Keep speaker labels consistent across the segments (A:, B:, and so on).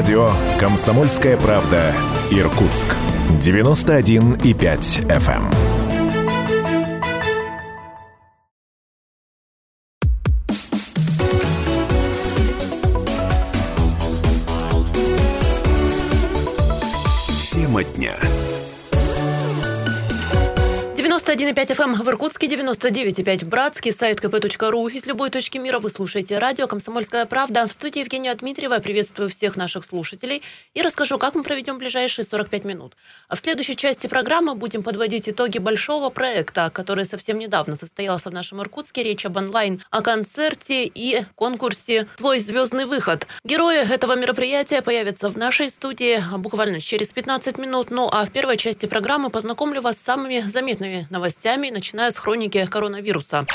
A: Радио «Комсомольская правда» Иркутск. 91,5 FM.
B: 91,5 FM в Иркутске, 99,5 в Братске, сайт kp.ru. Из любой точки мира вы слушаете радио «Комсомольская правда». В студии Евгения Дмитриева. Приветствую всех наших слушателей и расскажу, как мы проведем ближайшие 45 минут. А в следующей части программы будем подводить итоги большого проекта, который совсем недавно состоялся в нашем Иркутске. Речь об онлайн, о концерте и конкурсе «Твой звездный выход». Герои этого мероприятия появятся в нашей студии буквально через 15 минут. Ну а в первой части программы познакомлю вас с самыми заметными новостями новостями, начиная с хроники коронавируса.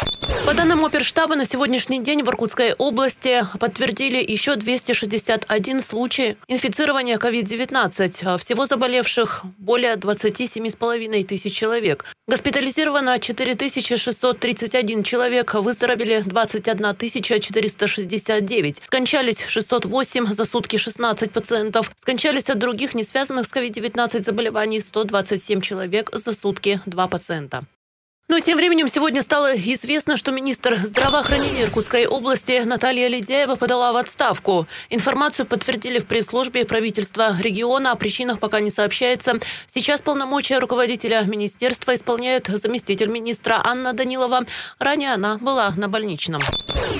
B: По данным оперштаба, на сегодняшний день в Иркутской области подтвердили еще 261 случай инфицирования COVID-19. Всего заболевших более 27,5 тысяч человек. Госпитализировано 4631 человек, выздоровели 21 469. Скончались 608, за сутки 16 пациентов. Скончались от других не связанных с COVID-19 заболеваний 127 человек, за сутки 2 пациента. Но тем временем сегодня стало известно, что министр здравоохранения Иркутской области Наталья Ледяева подала в отставку. Информацию подтвердили в пресс-службе правительства региона. О причинах пока не сообщается. Сейчас полномочия руководителя министерства исполняет заместитель министра Анна Данилова. Ранее она была на больничном.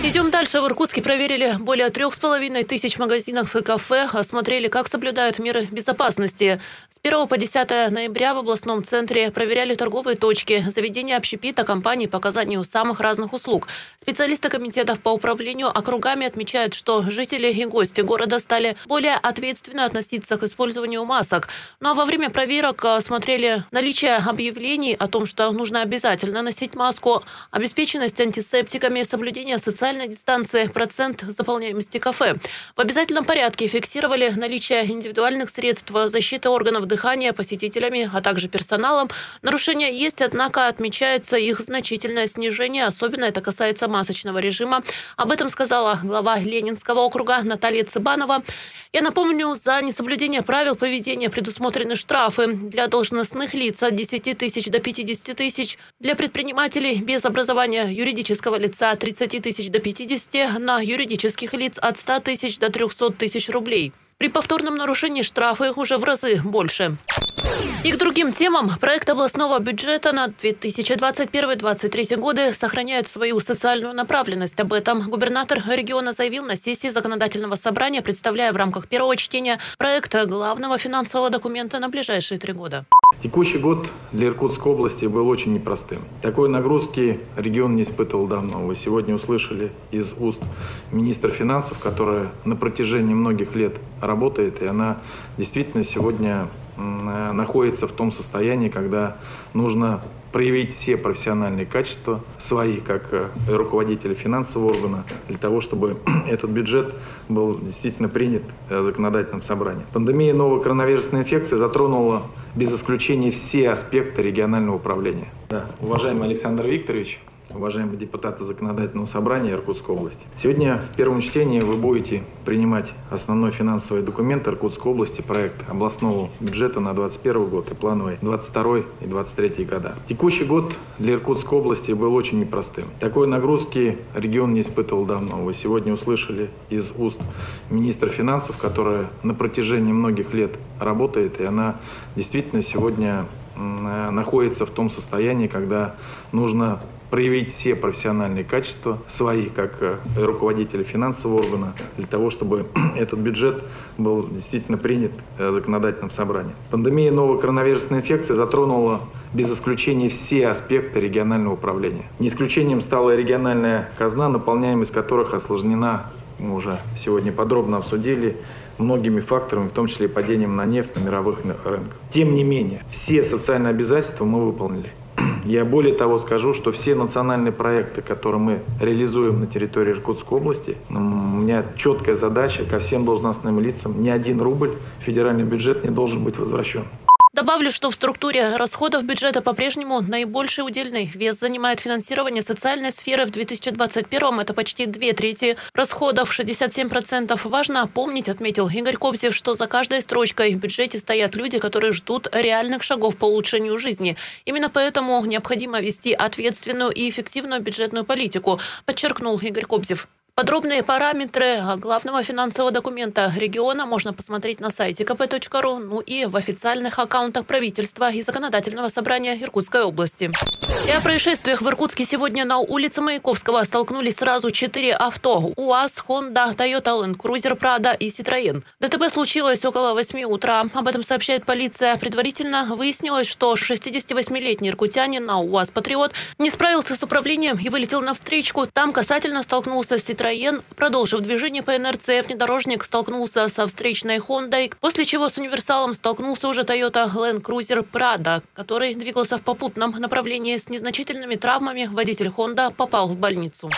B: Идем дальше. В Иркутске проверили более трех с половиной тысяч магазинов и кафе. Осмотрели, как соблюдают меры безопасности. С 1 по 10 ноября в областном центре проверяли торговые точки, заведения Управление общепита компаний по оказанию самых разных услуг. Специалисты комитетов по управлению округами отмечают, что жители и гости города стали более ответственно относиться к использованию масок. Ну а во время проверок э, смотрели наличие объявлений о том, что нужно обязательно носить маску, обеспеченность антисептиками, соблюдение социальной дистанции, процент заполняемости кафе. В обязательном порядке фиксировали наличие индивидуальных средств защиты органов дыхания посетителями, а также персоналом. Нарушения есть, однако отмечают отмечается их значительное снижение. Особенно это касается масочного режима. Об этом сказала глава Ленинского округа Наталья Цыбанова. Я напомню, за несоблюдение правил поведения предусмотрены штрафы для должностных лиц от 10 тысяч до 50 тысяч, для предпринимателей без образования юридического лица от 30 тысяч до 50, на юридических лиц от 100 тысяч до 300 тысяч рублей. При повторном нарушении штрафы уже в разы больше. И к другим темам. Проект областного бюджета на 2021-2023 годы сохраняет свою социальную направленность. Об этом губернатор региона заявил на сессии законодательного собрания, представляя в рамках первого чтения проекта главного финансового документа на ближайшие три года.
C: Текущий год для Иркутской области был очень непростым. Такой нагрузки регион не испытывал давно. Вы сегодня услышали из уст министра финансов, которая на протяжении многих лет работает, и она действительно сегодня находится в том состоянии, когда нужно проявить все профессиональные качества свои, как э, руководителя финансового органа, для того, чтобы этот бюджет был действительно принят э, законодательным собранием. Пандемия новой коронавирусной инфекции затронула без исключения все аспекты регионального управления. Да. Уважаемый Александр Викторович, уважаемые депутаты Законодательного собрания Иркутской области. Сегодня в первом чтении вы будете принимать основной финансовый документ Иркутской области, проект областного бюджета на 2021 год и плановый 22 и 23 года. Текущий год для Иркутской области был очень непростым. Такой нагрузки регион не испытывал давно. Вы сегодня услышали из уст министра финансов, которая на протяжении многих лет работает, и она действительно сегодня находится в том состоянии, когда нужно проявить все профессиональные качества свои, как э, руководителя финансового органа, для того, чтобы этот бюджет был действительно принят э, законодательным собранием. Пандемия новой коронавирусной инфекции затронула без исключения все аспекты регионального управления. Не исключением стала региональная казна, наполняемость которых осложнена, мы уже сегодня подробно обсудили, многими факторами, в том числе и падением на нефть на мировых рынках. Тем не менее, все социальные обязательства мы выполнили. Я более того скажу, что все национальные проекты, которые мы реализуем на территории Иркутской области, у меня четкая задача ко всем должностным лицам, ни один рубль федеральный бюджет не должен быть возвращен.
B: Добавлю, что в структуре расходов бюджета по-прежнему наибольший удельный вес занимает финансирование социальной сферы. В 2021 это почти две трети расходов, 67%. Важно помнить, отметил Игорь Кобзев, что за каждой строчкой в бюджете стоят люди, которые ждут реальных шагов по улучшению жизни. Именно поэтому необходимо вести ответственную и эффективную бюджетную политику, подчеркнул Игорь Кобзев. Подробные параметры главного финансового документа региона можно посмотреть на сайте kp.ru, ну и в официальных аккаунтах правительства и законодательного собрания Иркутской области. И о происшествиях в Иркутске сегодня на улице Маяковского столкнулись сразу четыре авто. УАЗ, Honda, Toyota Land Cruiser, Prado и Citroёn. ДТП случилось около 8 утра. Об этом сообщает полиция. Предварительно выяснилось, что 68-летний иркутянин на УАЗ «Патриот» не справился с управлением и вылетел на встречку. Там касательно столкнулся с Citroёn Citroën, продолжив движение по инерции, внедорожник столкнулся со встречной Хондой, после чего с универсалом столкнулся уже Toyota Land Cruiser Prado, который двигался в попутном направлении с незначительными травмами. Водитель Honda попал в больницу.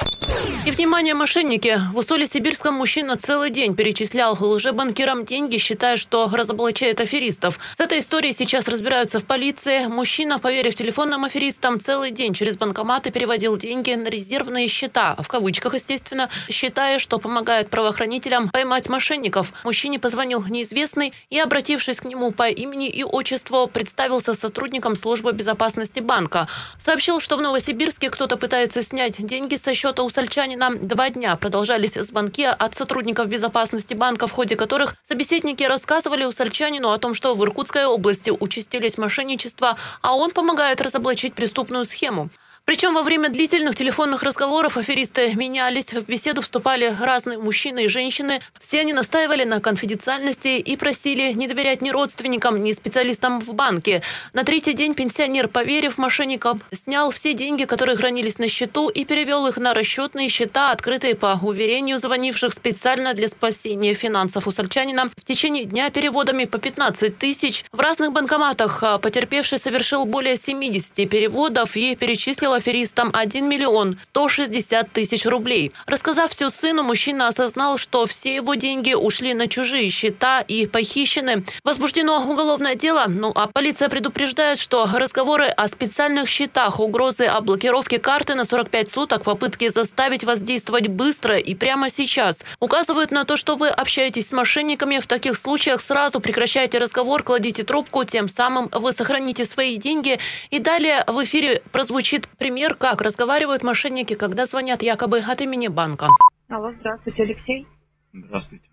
B: И, внимание, мошенники! В Усоле-Сибирском мужчина целый день перечислял лжебанкирам деньги, считая, что разоблачает аферистов. С этой историей сейчас разбираются в полиции. Мужчина, поверив телефонным аферистам, целый день через банкоматы переводил деньги на резервные счета, в кавычках, естественно, считая, что помогает правоохранителям поймать мошенников. Мужчине позвонил неизвестный и, обратившись к нему по имени и отчеству, представился сотрудником службы безопасности банка. Сообщил, что в Новосибирске кто-то пытается снять деньги со счета у сальчанина. Два дня продолжались звонки от сотрудников безопасности банка, в ходе которых собеседники рассказывали у сальчанину о том, что в Иркутской области участились мошенничества, а он помогает разоблачить преступную схему. Причем во время длительных телефонных разговоров аферисты менялись, в беседу вступали разные мужчины и женщины. Все они настаивали на конфиденциальности и просили не доверять ни родственникам, ни специалистам в банке. На третий день пенсионер, поверив мошенникам, снял все деньги, которые хранились на счету, и перевел их на расчетные счета, открытые по уверению звонивших специально для спасения финансов у сальчанина. В течение дня переводами по 15 тысяч. В разных банкоматах а, потерпевший совершил более 70 переводов и перечислил аферистам 1 миллион 160 тысяч рублей. Рассказав все сыну, мужчина осознал, что все его деньги ушли на чужие счета и похищены. Возбуждено уголовное дело, ну а полиция предупреждает, что разговоры о специальных счетах, угрозы о блокировке карты на 45 суток, попытки заставить вас действовать быстро и прямо сейчас указывают на то, что вы общаетесь с мошенниками. В таких случаях сразу прекращайте разговор, кладите трубку, тем самым вы сохраните свои деньги. И далее в эфире прозвучит пример, как разговаривают мошенники, когда звонят якобы от имени банка.
D: Алло, здравствуйте, Алексей.
E: Здравствуйте.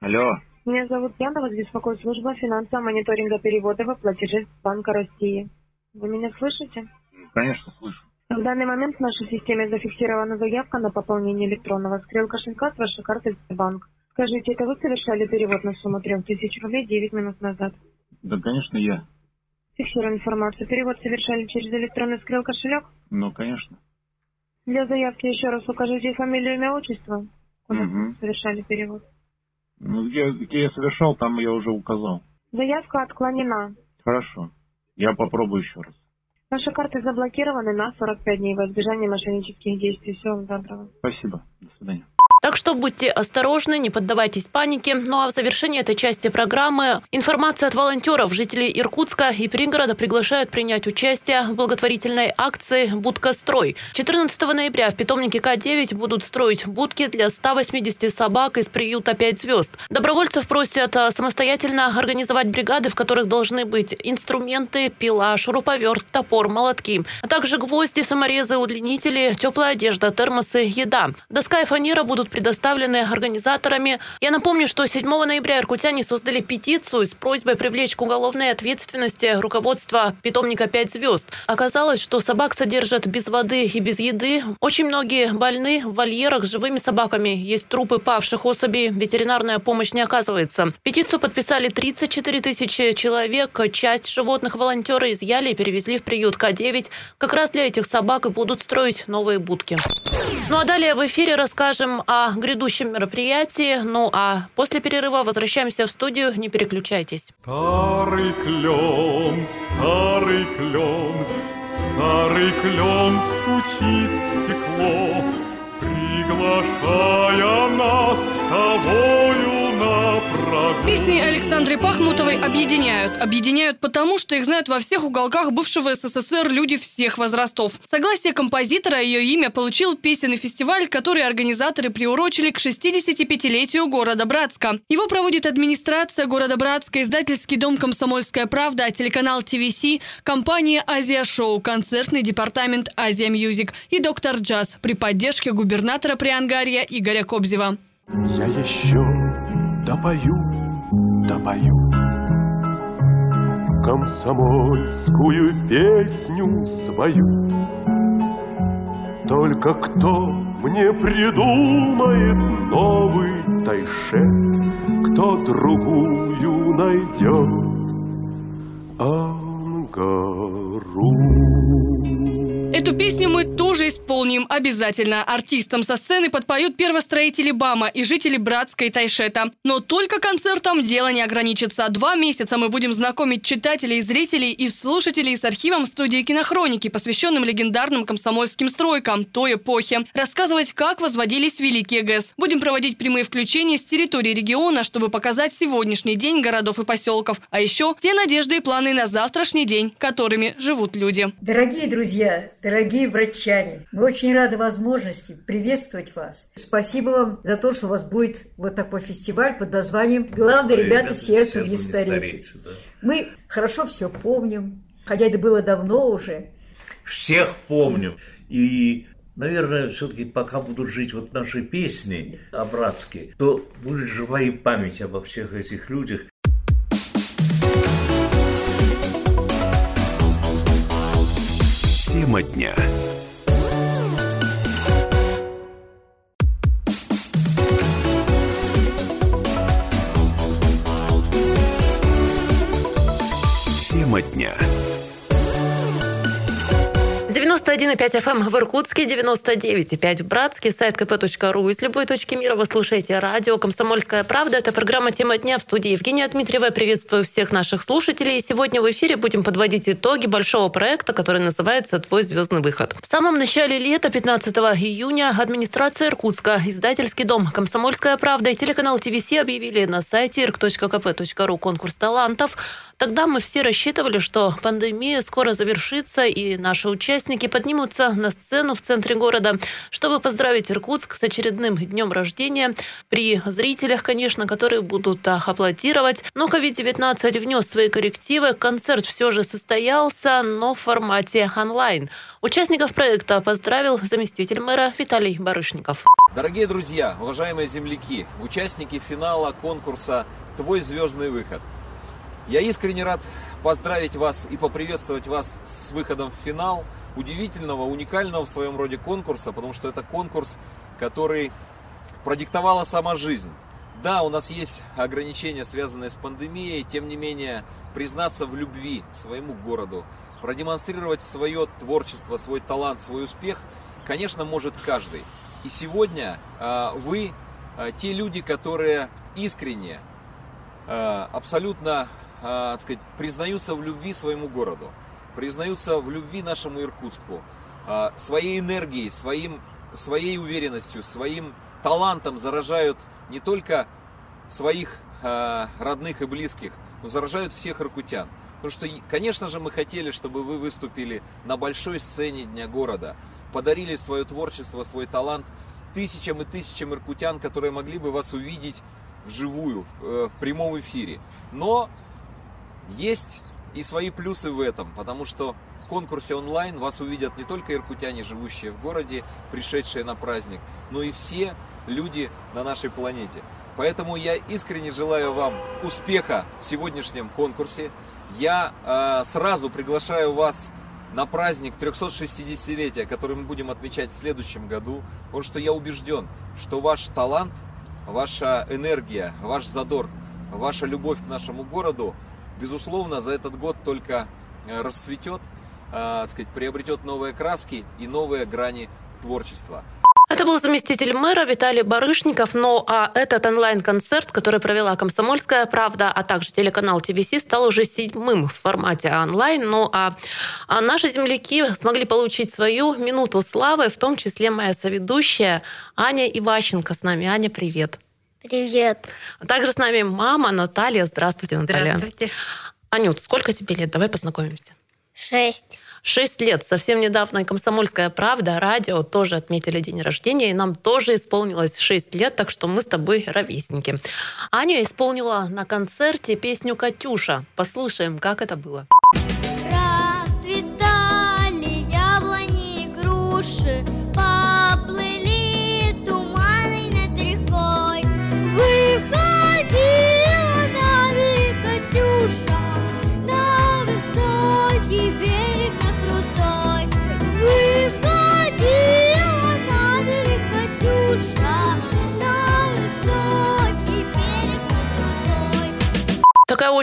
E: Алло.
D: Меня зовут Яна, вас беспокоит служба финансового мониторинга переводов и платежей Банка России. Вы меня слышите?
E: Конечно, слышу.
D: В данный момент в нашей системе зафиксирована заявка на пополнение электронного скрыл кошелька с вашей карты Сбербанк. Скажите, это вы совершали перевод на сумму 3000 рублей 9 минут назад?
E: Да, конечно, я.
D: Фиксирую информацию. Перевод совершали через электронный скрыл кошелек?
E: Ну, конечно.
D: Для заявки еще раз укажите фамилию, имя, отчество. Куда
E: Мгм.
D: совершали перевод?
E: Ну, где, где я совершал, там я уже указал.
D: Заявка отклонена.
E: Хорошо. Я попробую еще раз.
D: Ваши карты заблокированы на 45 дней во избежание мошеннических действий. Всего вам доброго.
E: Спасибо. До свидания.
B: Так что будьте осторожны, не поддавайтесь панике. Ну а в завершении этой части программы информация от волонтеров. Жители Иркутска и пригорода приглашают принять участие в благотворительной акции «Будка строй». 14 ноября в питомнике К9 будут строить будки для 180 собак из приюта «Пять звезд». Добровольцев просят а, самостоятельно организовать бригады, в которых должны быть инструменты, пила, шуруповерт, топор, молотки, а также гвозди, саморезы, удлинители, теплая одежда, термосы, еда. Доска и фанера будут предоставлены организаторами. Я напомню, что 7 ноября иркутяне создали петицию с просьбой привлечь к уголовной ответственности руководство питомника «Пять звезд». Оказалось, что собак содержат без воды и без еды. Очень многие больны в вольерах с живыми собаками. Есть трупы павших особей. Ветеринарная помощь не оказывается. Петицию подписали 34 тысячи человек. Часть животных волонтеры изъяли и перевезли в приют К9. Как раз для этих собак и будут строить новые будки. Ну а далее в эфире расскажем о грядущем мероприятии. Ну а после перерыва возвращаемся в студию. Не переключайтесь.
F: Старый клен, старый клен, старый клен стучит в стекло, приглашая нас с прогулку.
G: Песни Александры Пахмутовой объединяют. Объединяют потому, что их знают во всех уголках бывшего СССР люди всех возрастов. Согласие композитора ее имя получил песенный фестиваль, который организаторы приурочили к 65-летию города Братска. Его проводит администрация города Братска, издательский дом «Комсомольская правда», телеканал ТВС, компания «Азия Шоу», концертный департамент «Азия Мьюзик» и «Доктор Джаз» при поддержке губернатора Приангария Игоря Кобзева.
F: Я еще допою, допою Комсомольскую песню свою. Только кто мне придумает новый тайшет? Кто другую найдет? Ангару
G: Эту песню мы тоже исполним обязательно. Артистам со сцены подпоют первостроители БАМа и жители Братской Тайшета. Но только концертом дело не ограничится. Два месяца мы будем знакомить читателей, зрителей и слушателей с архивом студии кинохроники, посвященным легендарным комсомольским стройкам той эпохи. Рассказывать, как возводились великие ГЭС. Будем проводить прямые включения с территории региона, чтобы показать сегодняшний день городов и поселков. А еще те надежды и планы на завтрашний день, которыми живут люди.
H: Дорогие друзья, дорогие братчане, мы очень рады возможности приветствовать вас. Спасибо вам за то, что у вас будет вот такой фестиваль под названием «Главные ребята сердцем не стареть». Мы хорошо все помним, хотя это было давно уже.
I: Всех помню. И, наверное, все-таки пока будут жить вот наши песни о братске, то будет жива и память обо всех этих людях.
A: Тема дня. Тема дня.
B: 91,5 FM в Иркутске, 99,5 в Братске, сайт kp.ru. Из любой точки мира вы слушаете радио «Комсомольская правда». Это программа «Тема дня» в студии Евгения Дмитриева. Приветствую всех наших слушателей. Сегодня в эфире будем подводить итоги большого проекта, который называется «Твой звездный выход». В самом начале лета, 15 июня, администрация Иркутска, издательский дом «Комсомольская правда» и телеканал ТВС объявили на сайте irk.kp.ru конкурс талантов. Тогда мы все рассчитывали, что пандемия скоро завершится, и наши участники поднимутся на сцену в центре города, чтобы поздравить Иркутск с очередным днем рождения. При зрителях, конечно, которые будут аплодировать. Но COVID-19 внес свои коррективы. Концерт все же состоялся, но в формате онлайн. Участников проекта поздравил заместитель мэра Виталий Барышников.
J: Дорогие друзья, уважаемые земляки, участники финала конкурса «Твой звездный выход». Я искренне рад поздравить вас и поприветствовать вас с выходом в финал удивительного, уникального в своем роде конкурса, потому что это конкурс, который продиктовала сама жизнь. Да, у нас есть ограничения, связанные с пандемией, тем не менее, признаться в любви своему городу, продемонстрировать свое творчество, свой талант, свой успех, конечно, может каждый. И сегодня э, вы э, те люди, которые искренне, э, абсолютно э, так сказать, признаются в любви своему городу, признаются в любви нашему Иркутску, э, своей энергией, своим, своей уверенностью, своим талантом заражают не только своих э, родных и близких, но заражают всех иркутян. Потому что, конечно же, мы хотели, чтобы вы выступили на большой сцене Дня города, подарили свое творчество, свой талант тысячам и тысячам иркутян, которые могли бы вас увидеть вживую, в, в прямом эфире. Но есть и свои плюсы в этом, потому что в конкурсе онлайн вас увидят не только иркутяне, живущие в городе, пришедшие на праздник, но и все люди на нашей планете. Поэтому я искренне желаю вам успеха в сегодняшнем конкурсе. Я э, сразу приглашаю вас на праздник 360-летия, который мы будем отмечать в следующем году, потому что я убежден, что ваш талант, ваша энергия, ваш задор, ваша любовь к нашему городу безусловно, за этот год только расцветет, э, так сказать, приобретет новые краски и новые грани творчества.
B: Это был заместитель мэра Виталий Барышников. Ну а этот онлайн-концерт, который провела «Комсомольская правда», а также телеканал ТВС, стал уже седьмым в формате онлайн. Ну а, а наши земляки смогли получить свою минуту славы, в том числе моя соведущая Аня Иващенко с нами. Аня, привет.
K: Привет.
B: А также с нами мама Наталья. Здравствуйте, Наталья.
L: Здравствуйте.
B: Анют, сколько тебе лет? Давай познакомимся.
K: Шесть.
B: Шесть лет. Совсем недавно «Комсомольская правда», радио тоже отметили день рождения, и нам тоже исполнилось шесть лет, так что мы с тобой ровесники. Аня исполнила на концерте песню «Катюша». Послушаем, как это было.
K: Расцветали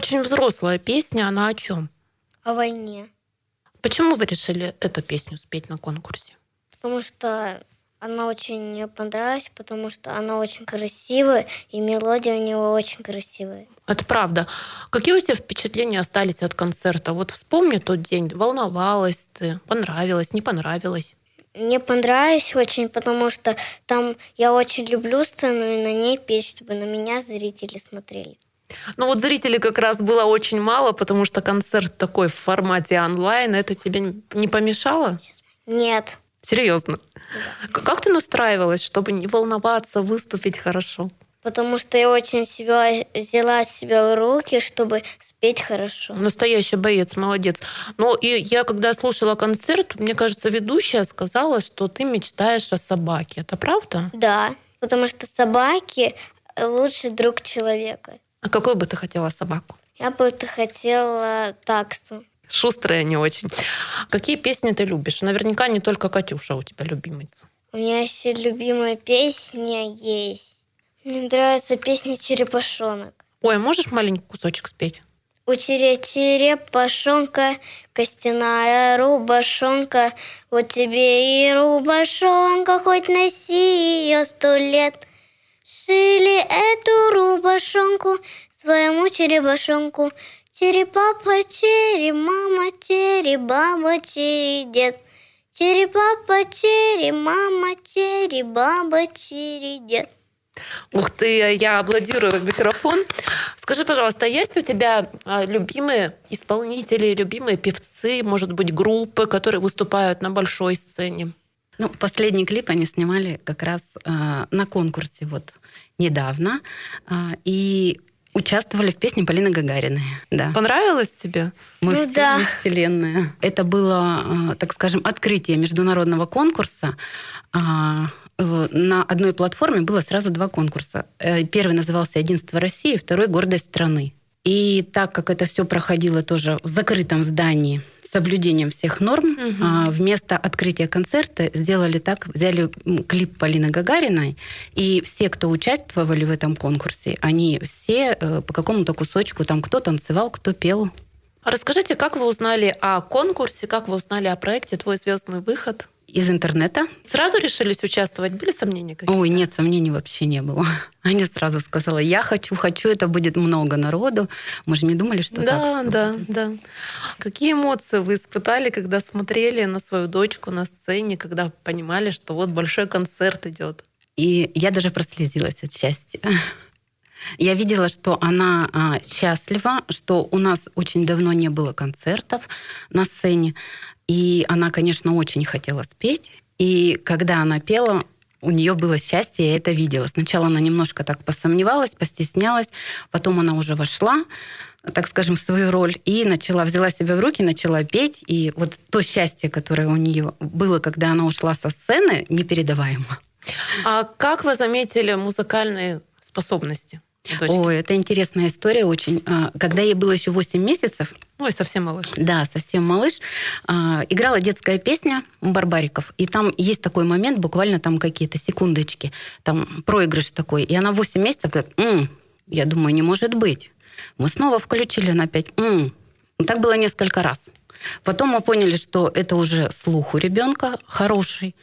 B: очень взрослая песня, она о чем?
K: О войне.
B: Почему вы решили эту песню спеть на конкурсе?
K: Потому что она очень мне понравилась, потому что она очень красивая, и мелодия у него очень красивая.
B: Это правда. Какие у тебя впечатления остались от концерта? Вот вспомни тот день. Волновалась ты? Понравилось? Не понравилось?
K: Мне понравилось очень, потому что там я очень люблю сцену и на ней петь, чтобы на меня зрители смотрели.
B: Ну вот зрителей как раз было очень мало, потому что концерт такой в формате онлайн. Это тебе не помешало?
K: Нет.
B: Серьезно? К- Как ты настраивалась, чтобы не волноваться, выступить хорошо?
K: Потому что я очень себя взяла себя в руки, чтобы спеть хорошо.
B: Настоящий боец, молодец. Ну и я, когда слушала концерт, мне кажется, ведущая сказала, что ты мечтаешь о собаке. Это правда?
K: Да, потому что собаки лучший друг человека.
B: А какой бы ты хотела собаку?
K: Я бы это хотела таксу.
B: Шустрая не очень. Какие песни ты любишь? Наверняка не только Катюша у тебя любимица.
K: У меня еще любимая песня есть. Мне нравится песня «Черепашонок».
B: Ой, а можешь маленький кусочек спеть?
K: У чере черепашонка, костяная рубашонка, вот тебе и рубашонка, хоть носи ее сто лет. Шили эту рубашонку своему черепашонку, черепапа, черемама, черебаба, чередед. Черепапа, черемама, черебаба, чередед.
B: Ух ты, я аплодирую в микрофон. Скажи, пожалуйста, есть у тебя а, любимые исполнители, любимые певцы, может быть, группы, которые выступают на большой сцене?
L: Ну, последний клип они снимали как раз э, на конкурсе вот недавно. э, и участвовали в песне Полины Гагариной. Да.
B: Понравилось тебе?
L: Мы
K: Ну
L: все
K: да.
L: Вселенная. Это было, э, так скажем, открытие международного конкурса. Э, На одной платформе было сразу два конкурса. Э, Первый назывался «Единство России», второй «Гордость страны». И так как это все проходило тоже в закрытом здании, соблюдением всех норм, а, вместо открытия концерта сделали так, взяли клип Полины Гагариной, и все, кто участвовали в этом конкурсе, они все э, по какому-то кусочку, там кто танцевал, кто пел.
B: А Расскажите, как вы узнали о конкурсе, как вы узнали о проекте «Твой звездный выход»?
L: Из интернета.
B: Сразу решились участвовать? Были сомнения какие-то?
L: Ой, нет, сомнений вообще не было. Аня сразу сказала, я хочу, хочу, это будет много народу. Мы же не думали, что так
B: Да,
L: всё
B: да,
L: будет.
B: да. Какие эмоции вы испытали, когда смотрели на свою дочку на сцене, когда понимали, что вот большой концерт идет?
L: И я даже прослезилась от счастья. Я видела, что она а, счастлива, что у нас очень давно не было концертов на сцене. И она, конечно, очень хотела спеть. И когда она пела, у нее было счастье, я это видела. Сначала она немножко так посомневалась, постеснялась, потом она уже вошла, так скажем, в свою роль и начала, взяла себя в руки, начала петь. И вот то счастье, которое у нее было, когда она ушла со сцены, непередаваемо.
B: А как вы заметили музыкальные способности у дочки?
L: Ой, это интересная история очень. А, Когда ей было еще 8 месяцев,
B: Ой, совсем малыш.
L: да, совсем малыш, а, играла детская песня Барбариков. И там есть такой момент, буквально там какие-то секундочки, там проигрыш такой. И она 8 месяцев говорит, «М, я думаю, не может быть. Мы снова включили, она опять, «М». Ну, так было несколько раз. Потом мы поняли, что это уже слух у ребенка хороший.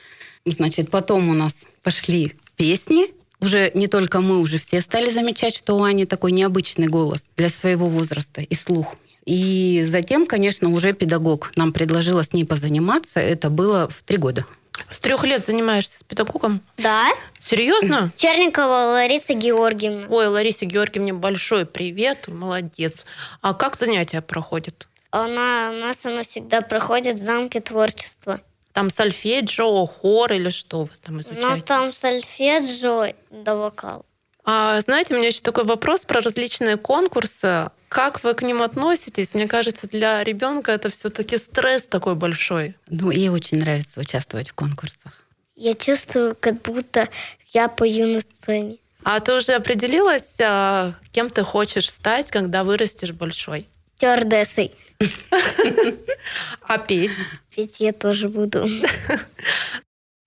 L: Значит, потом у нас пошли песни. Уже не только мы, уже все стали замечать, что у Ани такой необычный голос для своего возраста и слух. И затем, конечно, уже педагог нам предложила с ней позаниматься. Это было в три года.
B: С трех лет занимаешься с педагогом?
K: Да.
B: Серьезно?
K: Черникова Лариса Георгиевна.
B: Ой, Ларисе Георгиевне большой привет, молодец. А как занятия проходят?
K: Она, у нас она всегда проходит в замке творчества.
B: Там сольфеджио, хор или что вы там
K: У нас
B: изучаете?
K: там сольфеджио да вокал.
B: А, знаете, у меня еще такой вопрос про различные конкурсы. Как вы к ним относитесь? Мне кажется, для ребенка это все-таки стресс такой большой.
L: Ну, ей очень нравится участвовать в конкурсах.
K: Я чувствую, как будто я пою на сцене.
B: А ты уже определилась, а, кем ты хочешь стать, когда вырастешь большой?
K: Стюардессой.
B: А петь?
K: Петь я тоже буду.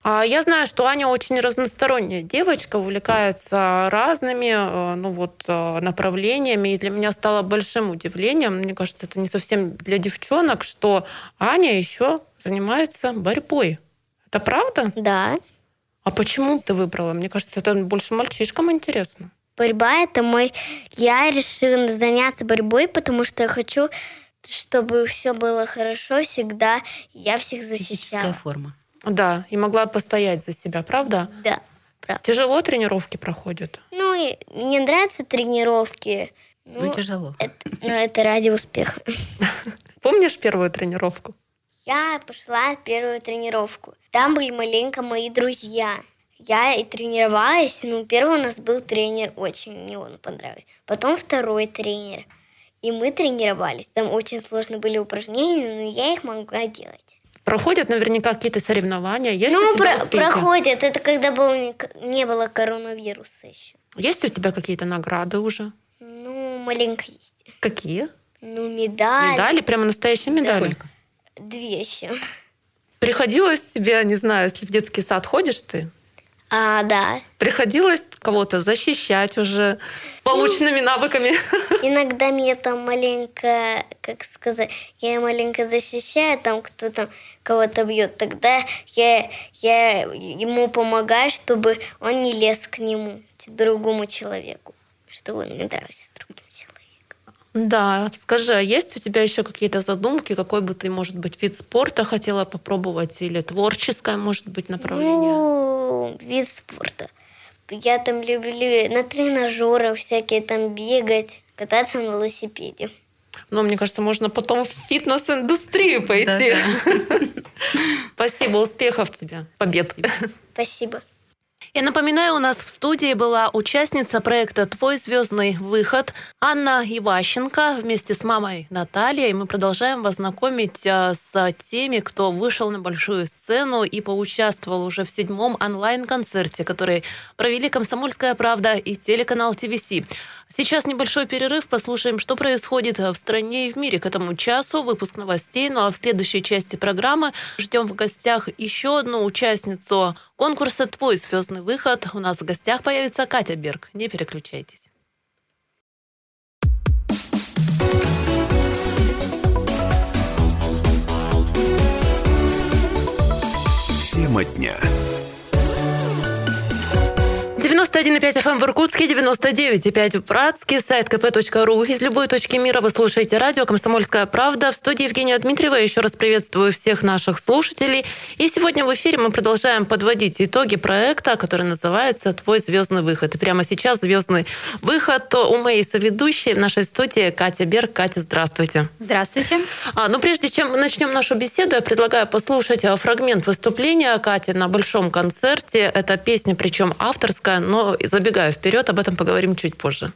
B: А я знаю, что Аня очень разносторонняя девочка, увлекается разными э, ну вот, э, направлениями. И для меня стало большим удивлением, мне кажется, это не совсем для девчонок, что Аня еще занимается борьбой. Это правда?
K: Да.
B: А почему ты выбрала? Мне кажется, это больше мальчишкам интересно.
K: Борьба это мой... Я решила заняться борьбой, потому что я хочу, чтобы все было хорошо всегда. Я всех защищала.
L: форма.
B: Да, и могла постоять за себя, правда?
K: Да, правда.
B: Тяжело тренировки проходят?
K: Ну, и мне нравятся тренировки.
L: Ну, тяжело.
K: Это, но это ради успеха.
B: Помнишь первую тренировку?
K: Я пошла в первую тренировку. Там были маленько мои друзья. Я и тренировалась. Ну, первый у нас был тренер, очень мне он понравился. Потом второй тренер. И мы тренировались. Там очень сложно были упражнения, но я их могла делать.
B: Проходят наверняка какие-то соревнования. Есть
K: ну, про-
B: успехи?
K: проходят. Это когда был, не- было коронавируса еще.
B: Есть у тебя какие-то награды уже?
K: Ну, маленько есть.
B: Какие?
K: Ну, медаль.
B: Медали? Прямо настоящие медали?
K: Две еще.
B: Приходилось тебе, не знаю, если в детский сад ходишь ты,
K: А, да.
B: приходилось кого-то защищать уже полученными навыками?
K: Иногда меня там маленько, как сказать, я маленько защищаю, там кто там кого-то бьет. Тогда я, я ему помогаю, чтобы он не лез к нему, к другому человеку, чтобы он не дрался с другим.
B: Да, скажи, а есть у тебя еще какие-то задумки, какой бы ты, может быть, вид спорта хотела попробовать или творческое, может быть, направление?
K: Ну, вид спорта. Я там люблю на тренажерах всякие там бегать, кататься на велосипеде.
B: Но мне кажется, можно потом в фитнес-индустрию пойти. Спасибо, успехов тебе, побед.
K: Спасибо.
B: Я напоминаю, у нас в студии была участница проекта «Твой звездный выход» Анна Иващенко вместе с мамой Натальей. Мы продолжаем вас знакомить а, с теми, кто вышел на большую сцену и поучаствовал уже в седьмом онлайн-концерте, который провели «Комсомольская правда» и телеканал ТВС. Сейчас небольшой перерыв, послушаем, что происходит в стране и в мире к этому часу. Выпуск новостей, ну а в следующей части программы ждем в гостях еще одну участницу конкурса «Твой звездный выход». У нас в гостях появится Катя Берг. Не переключайтесь.
A: Тема дня.
B: 91,5 FM в Иркутске, 99,5 в Братске, сайт kp.ru. Из любой точки мира вы слушаете радио «Комсомольская правда». В студии Евгения Дмитриева. Еще раз приветствую всех наших слушателей. И сегодня в эфире мы продолжаем подводить итоги проекта, который называется «Твой звездный выход». И прямо сейчас звездный выход у моей соведущей в нашей студии Катя Берг. Катя, здравствуйте.
M: Здравствуйте.
B: А, ну, прежде чем мы начнем нашу беседу, я предлагаю послушать а, фрагмент выступления Кати на большом концерте. Это песня, причем авторская, но забегая вперед, об этом поговорим чуть позже.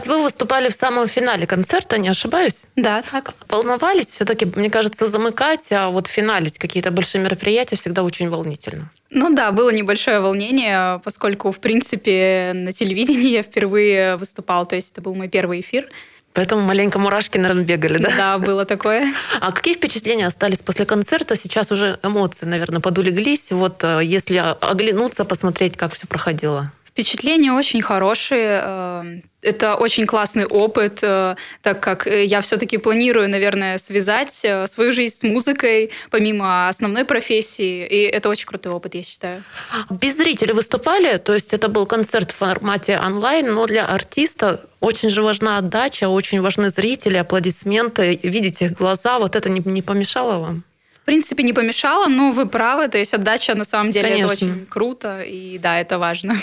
B: Кать, вы выступали в самом финале концерта, не ошибаюсь?
M: Да, так.
B: Волновались все-таки, мне кажется, замыкать, а вот финалить какие-то большие мероприятия всегда очень волнительно.
M: Ну да, было небольшое волнение, поскольку, в принципе, на телевидении я впервые выступала, то есть это был мой первый эфир.
B: Поэтому маленько мурашки, наверное, бегали, да?
M: Да, было такое.
B: А какие впечатления остались после концерта? Сейчас уже эмоции, наверное, подулеглись. Вот э, если оглянуться, посмотреть, как все проходило.
M: Впечатления очень хорошие. э, Это очень классный опыт, э, так как э, я все-таки планирую, наверное, связать э, свою жизнь с музыкой, помимо основной профессии. И это очень крутой опыт, я считаю.
B: Без зрителей выступали, то есть это был концерт в формате онлайн, но для артиста очень же важна отдача, очень важны зрители, аплодисменты, видеть их глаза. Вот это не, не помешало вам?
M: В принципе, не помешало, но вы правы, то есть отдача на самом деле
B: Конечно.
M: это очень круто, и да, это важно.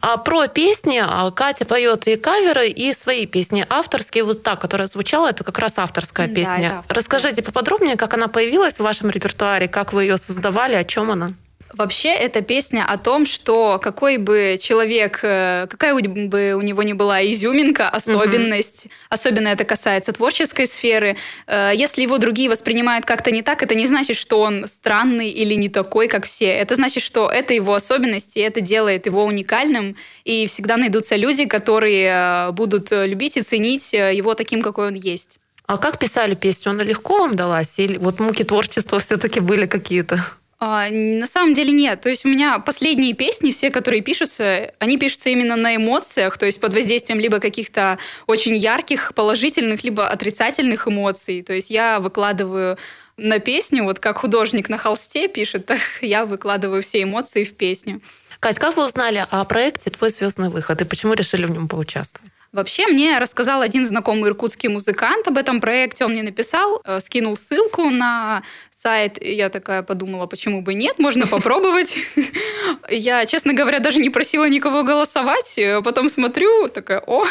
B: А про песни а, Катя поет и каверы, и свои песни. Авторские, вот та, которая звучала, это как раз авторская
M: Да,
B: песня.
M: авторская.
B: Расскажите поподробнее, как она появилась в вашем репертуаре, как вы ее создавали, о чем она?
M: Вообще, это песня о том, что какой бы человек, э, какая бы у него ни была изюминка, особенность, особенно это касается творческой сферы, э, если его другие воспринимают как-то не так, это не значит, что он странный или не такой, как все. Это значит, что это его особенность, и это делает его уникальным, и всегда найдутся люди, которые э, будут любить и ценить его таким, какой он есть.
B: А как писали песню? Она легко вам далась? Или вот муки творчества все-таки были какие-то?
M: А, на самом деле нет. То есть у меня последние песни, все, которые пишутся, они пишутся именно на эмоциях, то есть под воздействием либо каких-то очень ярких, положительных, либо отрицательных эмоций. То есть я выкладываю на песню, вот как художник на холсте пишет, так я выкладываю все эмоции в песню.
B: Кать, как вы узнали о проекте «Твой звездный выход» и почему решили в нем поучаствовать?
M: Вообще, мне рассказал один знакомый иркутский музыкант об этом проекте. Он мне написал, э, скинул ссылку на сайт. И я такая подумала, почему бы нет, можно попробовать. Я, честно говоря, даже не просила никого голосовать. Э, Потом смотрю, такая, о,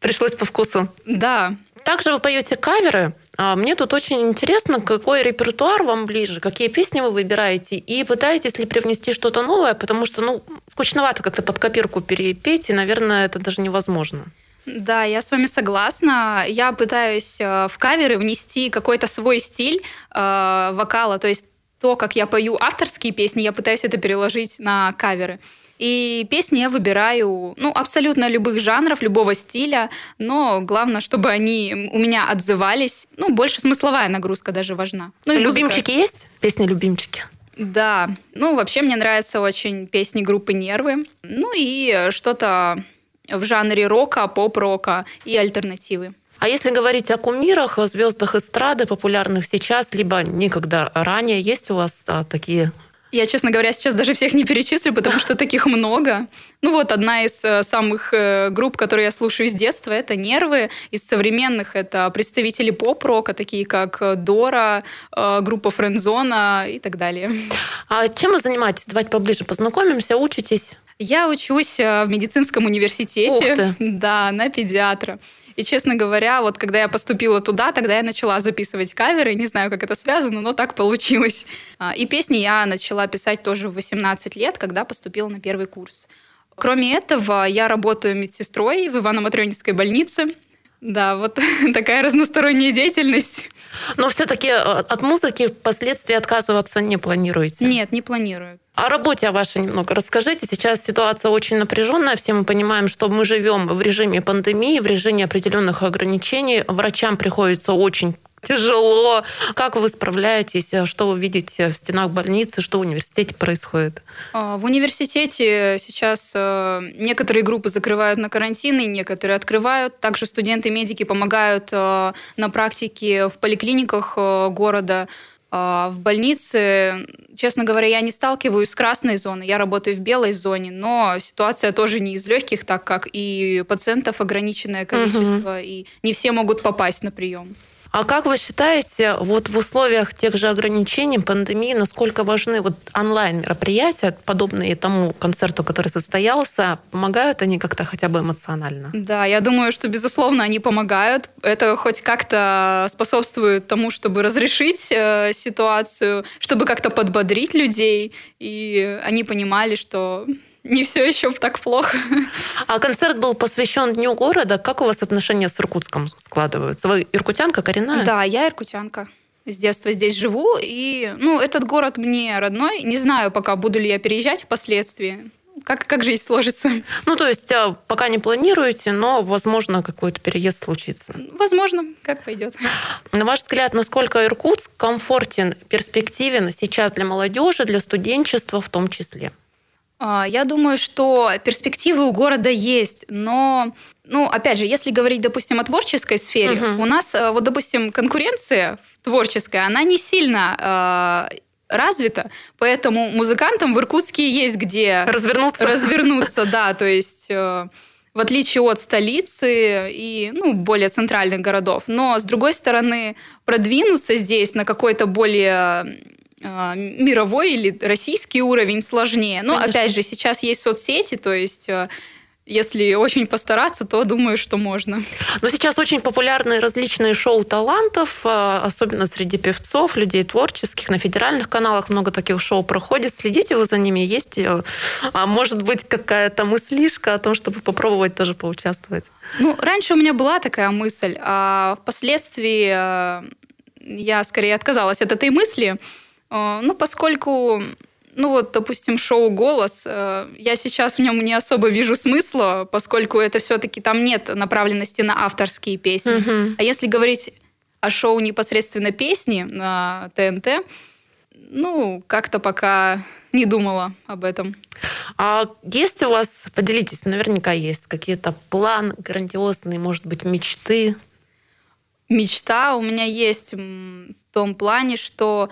B: Пришлось по вкусу.
M: да.
B: Также вы поете каверы. А Мне тут очень интересно, какой репертуар вам ближе, какие песни вы выбираете, и пытаетесь ли привнести что-то новое, потому что, ну, скучновато как-то под копирку перепеть, и, наверное, это даже невозможно.
M: Да, я с вами согласна. Я пытаюсь э, в каверы внести какой-то свой стиль э, вокала, то есть то, как я пою авторские песни, я пытаюсь это переложить на каверы. И песни я выбираю, ну, абсолютно любых жанров, любого стиля, но главное, чтобы они у меня отзывались. Ну, больше смысловая нагрузка даже важна. Ну, и музыка.
B: Любимчики есть? Песни любимчики?
M: Да, ну вообще мне нравятся очень песни группы Нервы, ну и что-то в жанре рока, поп-рока и альтернативы.
B: А если говорить о кумирах, о звездах эстрады, популярных сейчас, либо никогда ранее, есть у вас а, такие
M: Я, честно говоря, сейчас даже всех не перечислю, потому что таких много. Ну вот одна из э, самых э, групп, которые я слушаю с детства, это «Нервы». Из современных это представители поп-рока, такие как э, Дора, группа Френдзона и так далее.
B: А чем вы занимаетесь? Давайте поближе познакомимся, учитесь.
M: Я учусь э, в медицинском университете. Да, на педиатра. И, честно говоря, вот когда я поступила туда, тогда я начала записывать каверы. Не знаю, как это связано, но так получилось. А, И песни я начала писать тоже в 18 лет, когда поступила на первый курс. Кроме этого, я работаю медсестрой в Ивано-Матрёнинской больнице. Да, вот такая разносторонняя деятельность.
B: Но все-таки от музыки впоследствии отказываться не планируете?
M: Нет, не планирую.
B: О работе вашей немного расскажите. Сейчас ситуация очень напряженная. Все мы понимаем, что мы живем в режиме пандемии, в режиме определенных ограничений. Врачам приходится очень тяжело. Как вы справляетесь? Что вы видите в стенах больницы? Что в университете происходит?
M: А, В университете сейчас э, некоторые группы закрывают на карантин, и некоторые открывают. Также студенты-медики помогают э, на практике в поликлиниках э, города. А В больнице, честно говоря, я не сталкиваюсь с красной зоной, я работаю в белой зоне, но ситуация тоже не из легких, так как и пациентов ограниченное количество, и не все могут попасть на прием.
B: А как вы считаете, вот в условиях тех же ограничений, пандемии, насколько важны вот онлайн-мероприятия, подобные тому концерту, который состоялся, помогают они как-то хотя бы эмоционально?
M: Да, я думаю, что, безусловно, они помогают. Это хоть как-то способствует тому, чтобы разрешить э, ситуацию, чтобы как-то подбодрить людей, и они понимали, что не все еще так плохо.
B: А концерт был посвящен Дню города. Как у вас отношения с Иркутском складываются? Вы иркутянка коренная?
M: Да, я иркутянка. С детства здесь живу, и ну, этот город мне родной. Не знаю пока, буду ли я переезжать впоследствии. как, как жизнь сложится.
B: Ну, то есть а, пока не планируете, но, возможно, какой-то переезд случится.
M: Возможно, как пойдет.
B: На ваш взгляд, насколько Иркутск комфортен, перспективен сейчас для молодежи, для студенчества в том числе?
M: А, я думаю, что перспективы у города есть, но, ну, опять же, если говорить, допустим, о творческой сфере, uh-huh. у нас, э, вот, допустим, конкуренция творческая, она не сильно э, развита, поэтому музыкантам в Иркутске есть где
B: развернуться,
M: развернуться, да, то есть э, в отличие от столицы и ну, более центральных городов. Но, с другой стороны, продвинуться здесь на какой-то более мировой или российский уровень сложнее. Но Конечно. опять же, сейчас есть соцсети, то есть э, если очень постараться, то думаю, что можно.
B: Но сейчас очень популярны различные шоу талантов, э, особенно среди певцов, людей творческих. На федеральных каналах много таких шоу проходит. Следите вы за ними? Есть, э, а может быть, какая-то мыслишка о том, чтобы попробовать тоже поучаствовать?
M: Ну, раньше у меня была такая мысль, а впоследствии я скорее отказалась от этой мысли, а, ну, поскольку, ну вот, допустим, шоу «Голос», э, я сейчас в нем не особо вижу смысла, поскольку это все-таки там нет направленности на авторские песни. Угу. А если говорить о шоу непосредственно песни на ТНТ, ну, как-то пока не думала об этом.
B: А есть у вас, поделитесь, наверняка есть какие-то планы грандиозные, может быть, мечты?
M: Мечта у меня есть в том плане, что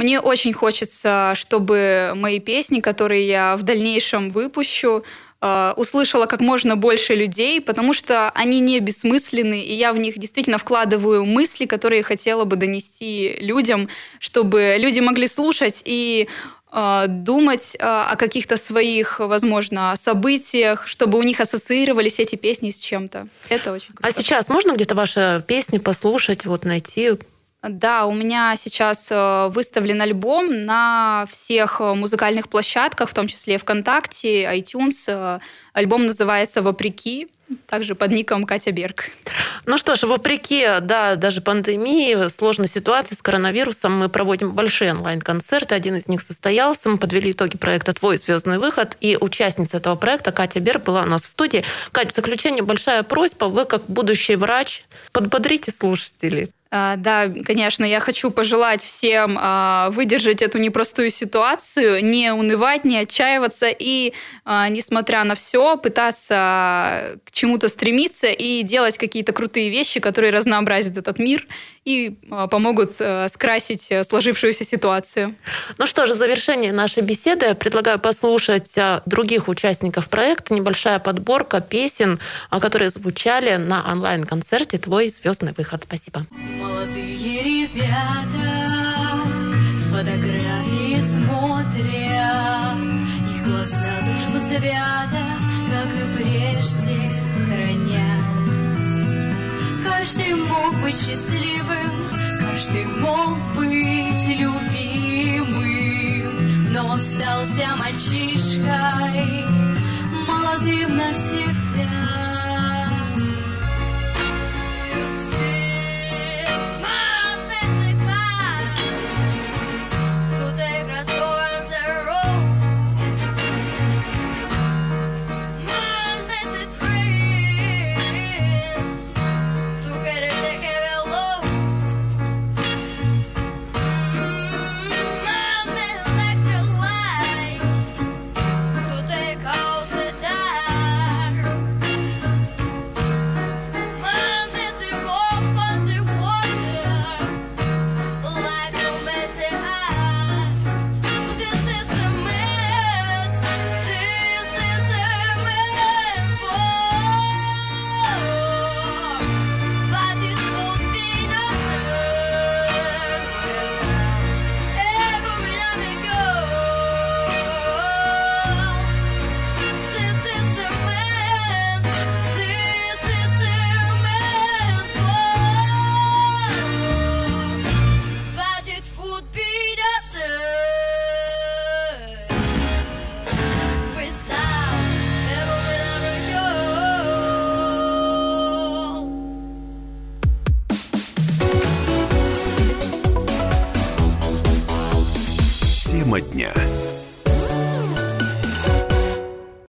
M: мне очень хочется, чтобы мои песни, которые я в дальнейшем выпущу, э, услышала как можно больше людей, потому что они не бессмысленны, и я в них действительно вкладываю мысли, которые хотела бы донести людям, чтобы люди могли слушать и э, думать э, о каких-то своих, возможно, событиях, чтобы у них ассоциировались эти песни с чем-то. Это очень
B: круто. А сейчас можно где-то ваши песни послушать, вот найти,
M: да, у меня сейчас э, выставлен альбом на всех э, музыкальных площадках, в том числе ВКонтакте, iTunes. Э, альбом называется «Вопреки», также под ником Катя Берг.
B: Ну что ж, вопреки, да, даже пандемии, сложной ситуации с коронавирусом, мы проводим большие онлайн-концерты. Один из них состоялся. Мы подвели итоги проекта «Твой звездный выход». И участница этого проекта Катя Берг была у нас в студии. Катя, в заключение большая просьба. Вы, как будущий врач, подбодрите слушателей.
M: А, да, конечно, я хочу пожелать всем а, выдержать эту непростую ситуацию, не унывать, не отчаиваться и, а, несмотря на все, пытаться к чему-то стремиться и делать какие-то крутые вещи, которые разнообразят этот мир и помогут скрасить сложившуюся ситуацию.
B: Ну что же, в завершении нашей беседы я предлагаю послушать других участников проекта, небольшая подборка песен, которые звучали на онлайн-концерте «Твой звездный выход». Спасибо.
N: Молодые ребята с фотографии смотрят, Их глаза душу свято, как и прежде, хранят. Каждый мог быть счастливым, каждый мог быть любимым, Но остался мальчишкой, молодым навсегда.